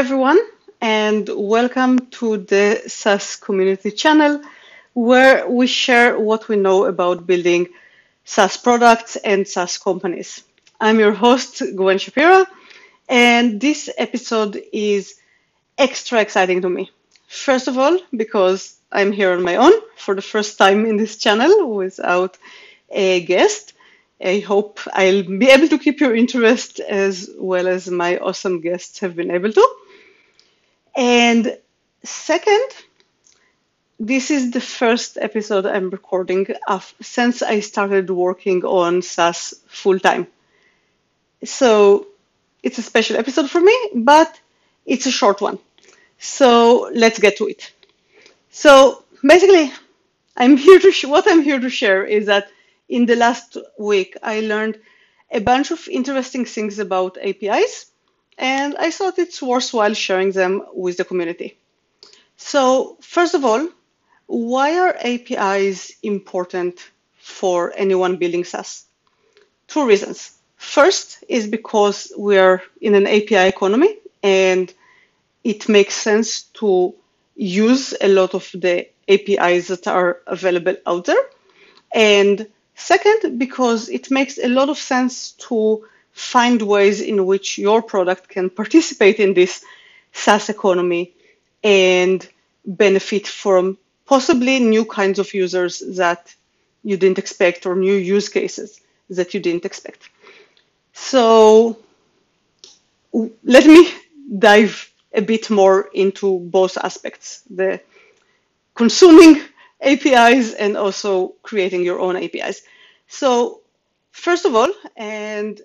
everyone, and welcome to the SaaS community channel, where we share what we know about building SaaS products and SaaS companies. I'm your host, Gwen Shapira, and this episode is extra exciting to me. First of all, because I'm here on my own for the first time in this channel without a guest. I hope I'll be able to keep your interest as well as my awesome guests have been able to. And second, this is the first episode I'm recording of, since I started working on SaaS full time. So it's a special episode for me, but it's a short one. So let's get to it. So basically, I'm here to sh- what I'm here to share is that in the last week I learned a bunch of interesting things about APIs and I thought it's worthwhile sharing them with the community. So, first of all, why are APIs important for anyone building SaaS? Two reasons. First is because we're in an API economy and it makes sense to use a lot of the APIs that are available out there. And second, because it makes a lot of sense to find ways in which your product can participate in this SaaS economy and benefit from possibly new kinds of users that you didn't expect or new use cases that you didn't expect. So let me dive a bit more into both aspects the consuming APIs and also creating your own APIs. So, first of all, and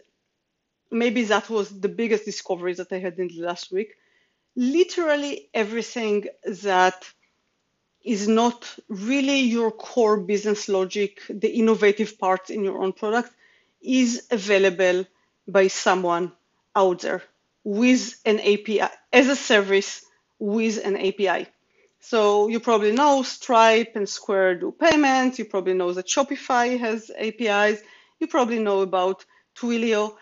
maybe that was the biggest discovery that I had in the last week. Literally everything that is not really your core business logic, the innovative parts in your own product, is available by someone out there with an API as a service with an API. So you probably know Stripe and Square do payments. You probably know that Shopify has APIs. You probably know about Twilio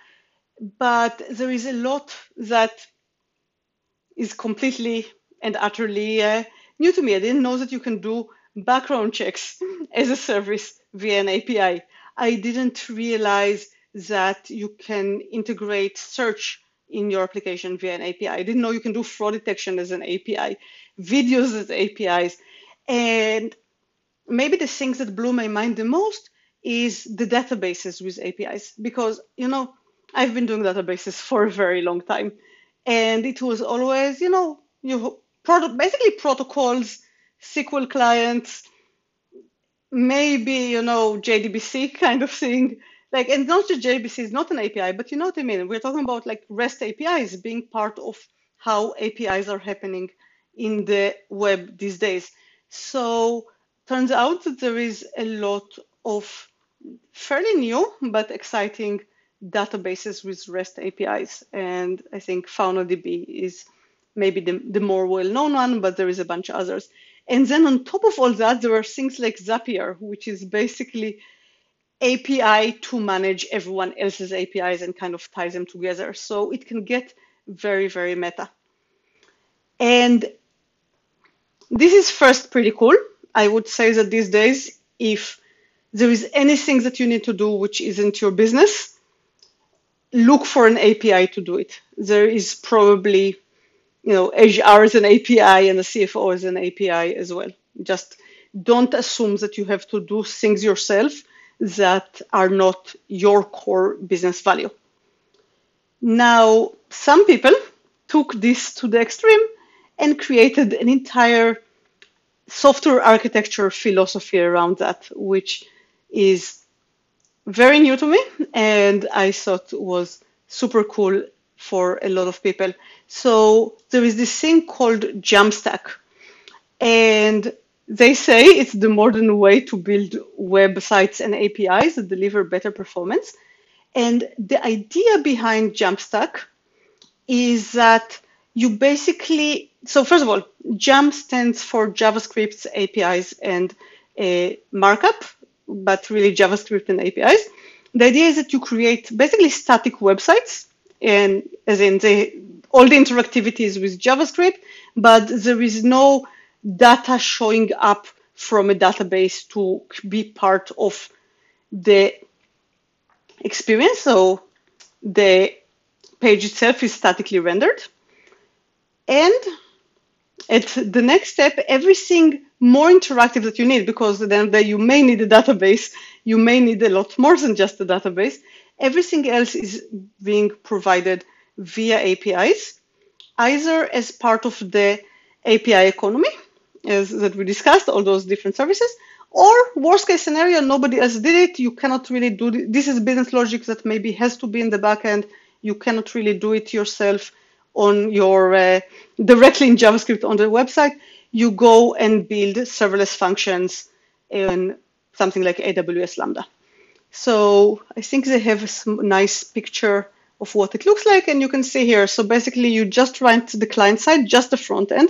but there is a lot that is completely and utterly uh, new to me. I didn't know that you can do background checks as a service via an API. I didn't realize that you can integrate search in your application via an API. I didn't know you can do fraud detection as an API, videos as APIs. And maybe the things that blew my mind the most is the databases with APIs because, you know, I've been doing databases for a very long time, and it was always, you know, you basically protocols, SQL clients, maybe you know JDBC kind of thing. Like, and not just JDBC is not an API, but you know what I mean. We're talking about like REST APIs being part of how APIs are happening in the web these days. So turns out that there is a lot of fairly new but exciting databases with REST APIs. And I think FaunaDB is maybe the, the more well-known one, but there is a bunch of others. And then on top of all that, there are things like Zapier, which is basically API to manage everyone else's APIs and kind of ties them together. So it can get very, very meta. And this is first pretty cool. I would say that these days, if there is anything that you need to do which isn't your business, look for an API to do it. There is probably, you know, HR is an API and the CFO is an API as well. Just don't assume that you have to do things yourself that are not your core business value. Now, some people took this to the extreme and created an entire software architecture philosophy around that, which is very new to me and I thought was super cool for a lot of people. So there is this thing called Jamstack. And they say it's the modern way to build websites and APIs that deliver better performance. And the idea behind Jamstack is that you basically, so first of all, Jam stands for JavaScript APIs and uh, markup but really JavaScript and APIs. The idea is that you create basically static websites, and as in the, all the interactivity is with JavaScript, but there is no data showing up from a database to be part of the experience. So the page itself is statically rendered. And at the next step, everything more interactive that you need, because then you may need a database, you may need a lot more than just a database. Everything else is being provided via APIs, either as part of the API economy, as that we discussed, all those different services, or worst case scenario, nobody else did it. You cannot really do this. This is business logic that maybe has to be in the backend. You cannot really do it yourself on your uh, directly in JavaScript on the website. You go and build serverless functions in something like AWS Lambda. So I think they have a nice picture of what it looks like, and you can see here. So basically, you just run to the client side, just the front end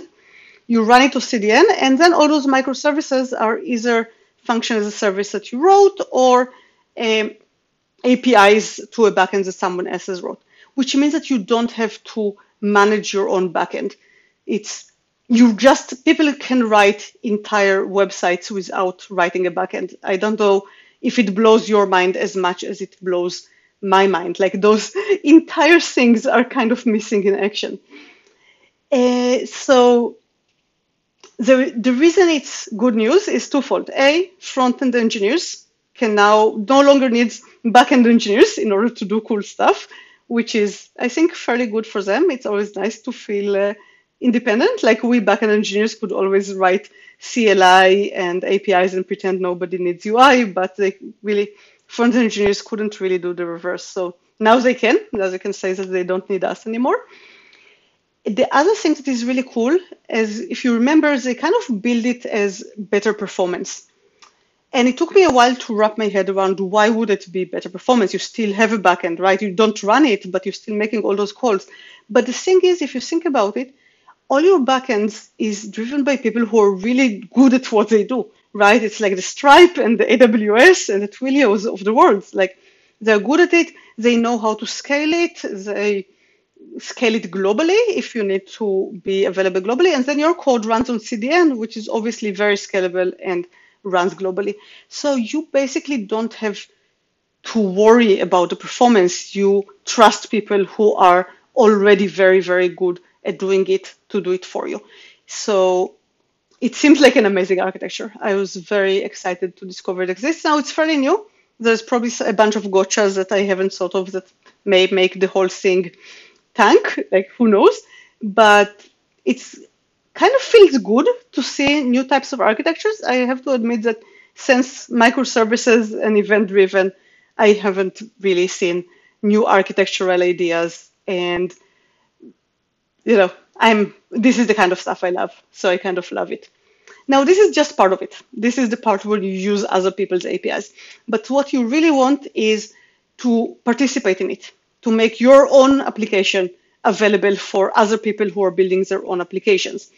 you run it to CDN, and then all those microservices are either function as a service that you wrote or um, APIs to a backend that someone else has wrote, which means that you don't have to manage your own backend. It's you just people can write entire websites without writing a backend. I don't know if it blows your mind as much as it blows my mind. Like those entire things are kind of missing in action. Uh, so the, the reason it's good news is twofold. A, front-end engineers can now no longer need back-end engineers in order to do cool stuff, which is, I think, fairly good for them. It's always nice to feel uh, independent. Like we back-end engineers could always write CLI and APIs and pretend nobody needs UI, but they really, front-end engineers couldn't really do the reverse. So now they can. Now they can say that they don't need us anymore the other thing that is really cool is if you remember, they kind of build it as better performance. And it took me a while to wrap my head around why would it be better performance? You still have a backend, right? You don't run it, but you're still making all those calls. But the thing is, if you think about it, all your backends is driven by people who are really good at what they do, right? It's like the Stripe and the AWS and the Twilios of the world. Like they're good at it. They know how to scale it. They scale it globally if you need to be available globally. And then your code runs on CDN, which is obviously very scalable and runs globally. So you basically don't have to worry about the performance. You trust people who are already very, very good at doing it to do it for you. So it seems like an amazing architecture. I was very excited to discover it exists. Now it's fairly new. There's probably a bunch of gotchas that I haven't thought of that may make the whole thing tank, like who knows? But it's kind of feels good to see new types of architectures. I have to admit that since microservices and event driven, I haven't really seen new architectural ideas. And, you know, I'm, this is the kind of stuff I love. So I kind of love it. Now, this is just part of it. This is the part where you use other people's APIs. But what you really want is to participate in it to make your own application available for other people who are building their own applications.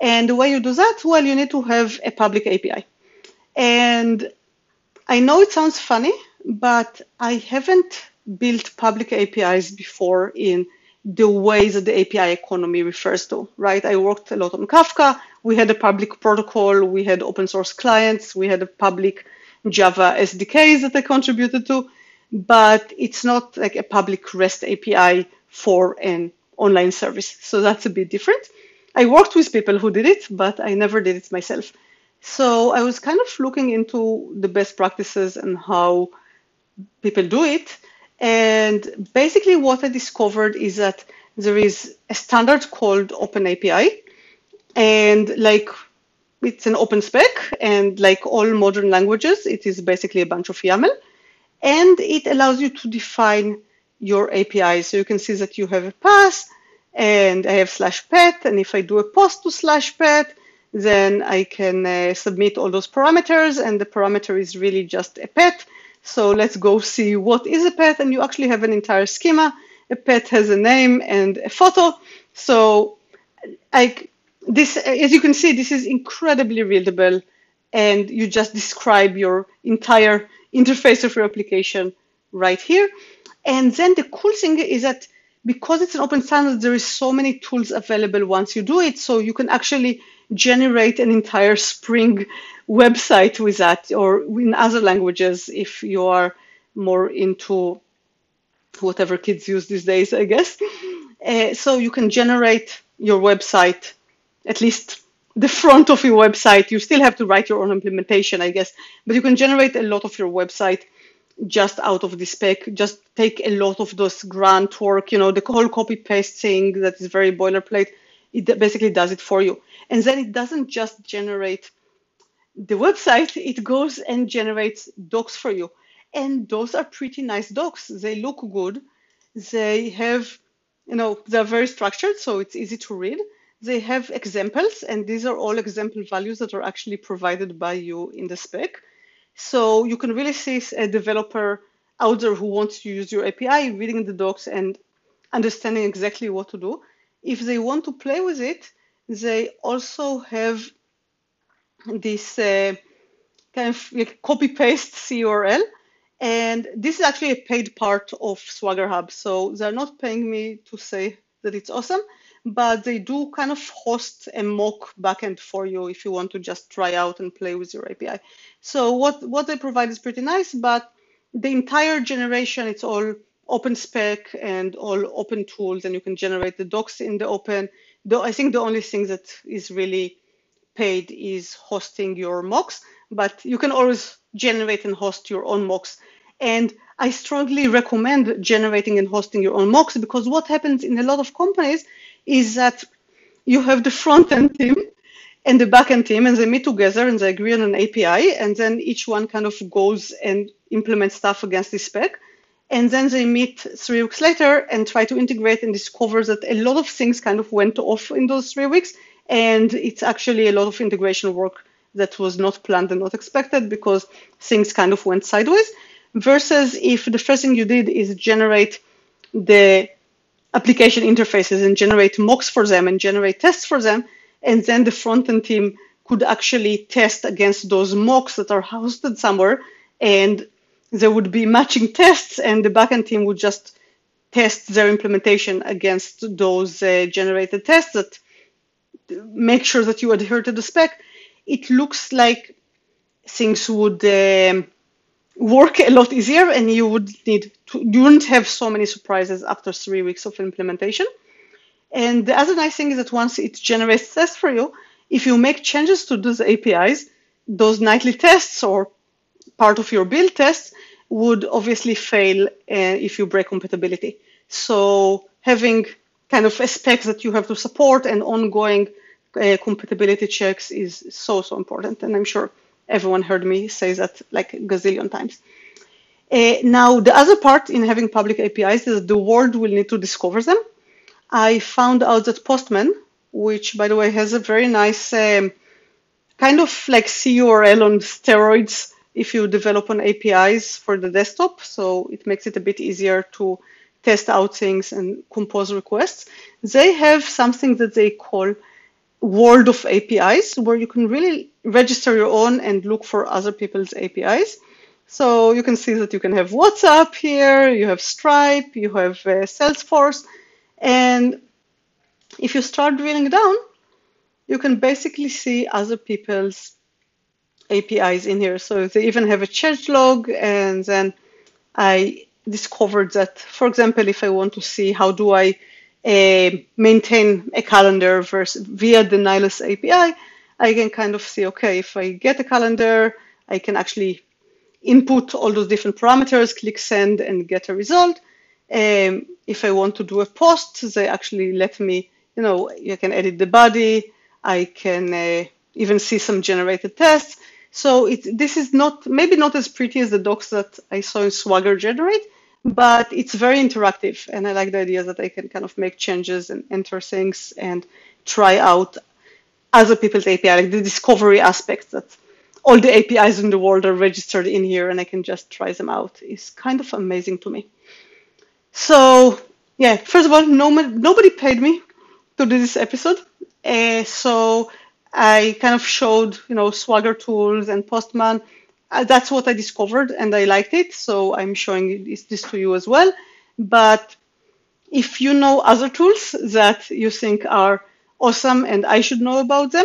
And the way you do that, well, you need to have a public API. And I know it sounds funny, but I haven't built public APIs before in the way that the API economy refers to, right? I worked a lot on Kafka. We had a public protocol, we had open source clients, we had a public Java SDKs that I contributed to but it's not like a public REST API for an online service. So that's a bit different. I worked with people who did it, but I never did it myself. So I was kind of looking into the best practices and how people do it. And basically, what I discovered is that there is a standard called OpenAPI. And like it's an open spec, and like all modern languages, it is basically a bunch of YAML and it allows you to define your API. So you can see that you have a path and I have slash pet. And if I do a post to slash pet, then I can uh, submit all those parameters and the parameter is really just a pet. So let's go see what is a pet and you actually have an entire schema. A pet has a name and a photo. So I, this, as you can see, this is incredibly readable and you just describe your entire interface of your application right here. And then the cool thing is that because it's an open standard, there is so many tools available once you do it. So you can actually generate an entire Spring website with that, or in other languages if you are more into whatever kids use these days, I guess. Uh, so you can generate your website, at least the front of your website. You still have to write your own implementation, I guess, but you can generate a lot of your website just out of the spec, just take a lot of those grunt work, you know, the whole copy paste thing that is very boilerplate. It basically does it for you. And then it doesn't just generate the website, it goes and generates docs for you. And those are pretty nice docs. They look good. They have, you know, they're very structured, so it's easy to read. They have examples, and these are all example values that are actually provided by you in the spec. So you can really see a developer out there who wants to use your API, reading the docs and understanding exactly what to do. If they want to play with it, they also have this uh, kind of like copy paste CURL. And this is actually a paid part of SwaggerHub. So they're not paying me to say that it's awesome, but they do kind of host a mock backend for you if you want to just try out and play with your API. So what, what they provide is pretty nice, but the entire generation, it's all open spec and all open tools, and you can generate the docs in the open. Though I think the only thing that is really paid is hosting your mocks, but you can always generate and host your own mocks. And I strongly recommend generating and hosting your own mocks because what happens in a lot of companies is that you have the front end team and the backend team, and they meet together and they agree on an API, and then each one kind of goes and implements stuff against this spec. And then they meet three weeks later and try to integrate and discover that a lot of things kind of went off in those three weeks. And it's actually a lot of integration work that was not planned and not expected because things kind of went sideways. Versus if the first thing you did is generate the application interfaces and generate mocks for them and generate tests for them, and then the front end team could actually test against those mocks that are hosted somewhere and there would be matching tests and the backend team would just test their implementation against those uh, generated tests that make sure that you adhere to the spec. It looks like things would um, work a lot easier and you would need to, you wouldn't have so many surprises after three weeks of implementation and the other nice thing is that once it generates tests for you, if you make changes to those APIs, those nightly tests or part of your build tests would obviously fail uh, if you break compatibility. So having kind of a spec that you have to support and ongoing uh, compatibility checks is so, so important. And I'm sure everyone heard me say that like a gazillion times. Uh, now, the other part in having public APIs is that the world will need to discover them. I found out that Postman, which by the way has a very nice um, kind of like CURL on steroids if you develop on APIs for the desktop. So it makes it a bit easier to test out things and compose requests. They have something that they call world of APIs where you can really register your own and look for other people's APIs. So you can see that you can have WhatsApp here, you have Stripe, you have uh, Salesforce, and if you start drilling down, you can basically see other people's APIs in here. So they even have a change log. And then I discovered that, for example, if I want to see how do I uh, maintain a calendar versus via the Nylas API, I can kind of see, okay, if I get a calendar, I can actually input all those different parameters, click send and get a result. Um, if I want to do a post, they actually let me, you know, you can edit the body. I can uh, even see some generated tests. So it, this is not, maybe not as pretty as the docs that I saw in Swagger generate, but it's very interactive. And I like the idea that I can kind of make changes and enter things and try out other people's API, like the discovery aspect that all the APIs in the world are registered in here and I can just try them out is kind of amazing to me. So yeah, first of all, no, nobody paid me to do this episode. Uh, so I kind of showed, you know, Swagger tools and Postman. Uh, that's what I discovered and I liked it. So I'm showing this, this to you as well. But if you know other tools that you think are awesome and I should know about them,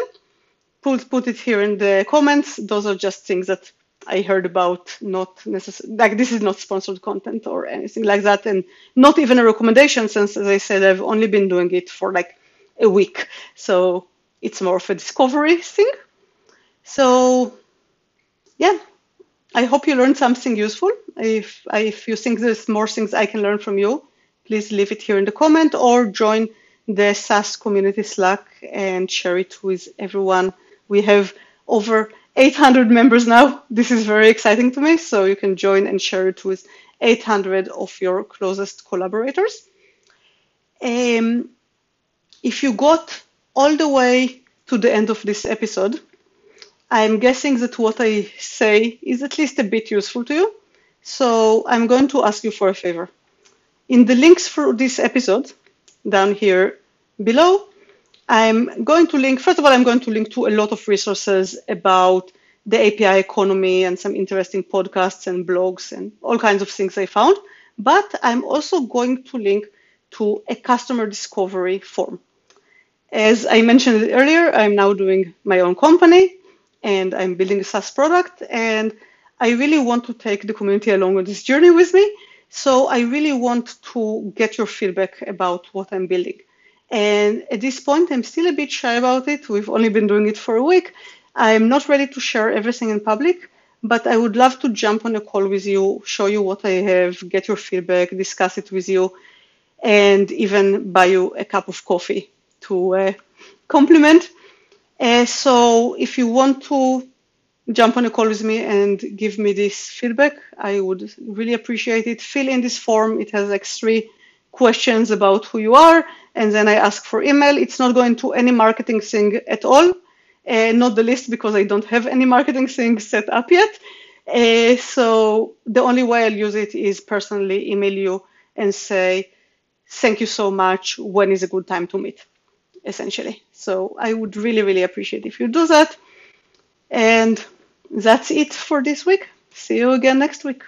put, put it here in the comments. Those are just things that I heard about, not necessarily, like this is not sponsored content or anything like that, and not even a recommendation since, as I said, I've only been doing it for like a week. So it's more of a discovery thing. So yeah, I hope you learned something useful. If, if you think there's more things I can learn from you, please leave it here in the comment or join the SaaS community Slack and share it with everyone. We have over 800 members now. This is very exciting to me. So you can join and share it with 800 of your closest collaborators. Um, if you got all the way to the end of this episode, I'm guessing that what I say is at least a bit useful to you. So I'm going to ask you for a favor. In the links for this episode, down here below, I'm going to link, first of all, I'm going to link to a lot of resources about the API economy and some interesting podcasts and blogs and all kinds of things I found. But I'm also going to link to a customer discovery form. As I mentioned earlier, I'm now doing my own company and I'm building a SaaS product. And I really want to take the community along on this journey with me. So I really want to get your feedback about what I'm building. And at this point, I'm still a bit shy about it. We've only been doing it for a week. I'm not ready to share everything in public, but I would love to jump on a call with you, show you what I have, get your feedback, discuss it with you, and even buy you a cup of coffee to uh, compliment. Uh, so if you want to jump on a call with me and give me this feedback, I would really appreciate it. Fill in this form. It has like three questions about who you are, and then I ask for email. It's not going to any marketing thing at all. Uh, not the list because I don't have any marketing thing set up yet. Uh, so the only way I'll use it is personally email you and say, thank you so much. When is a good time to meet? Essentially. So I would really, really appreciate if you do that. And that's it for this week. See you again next week.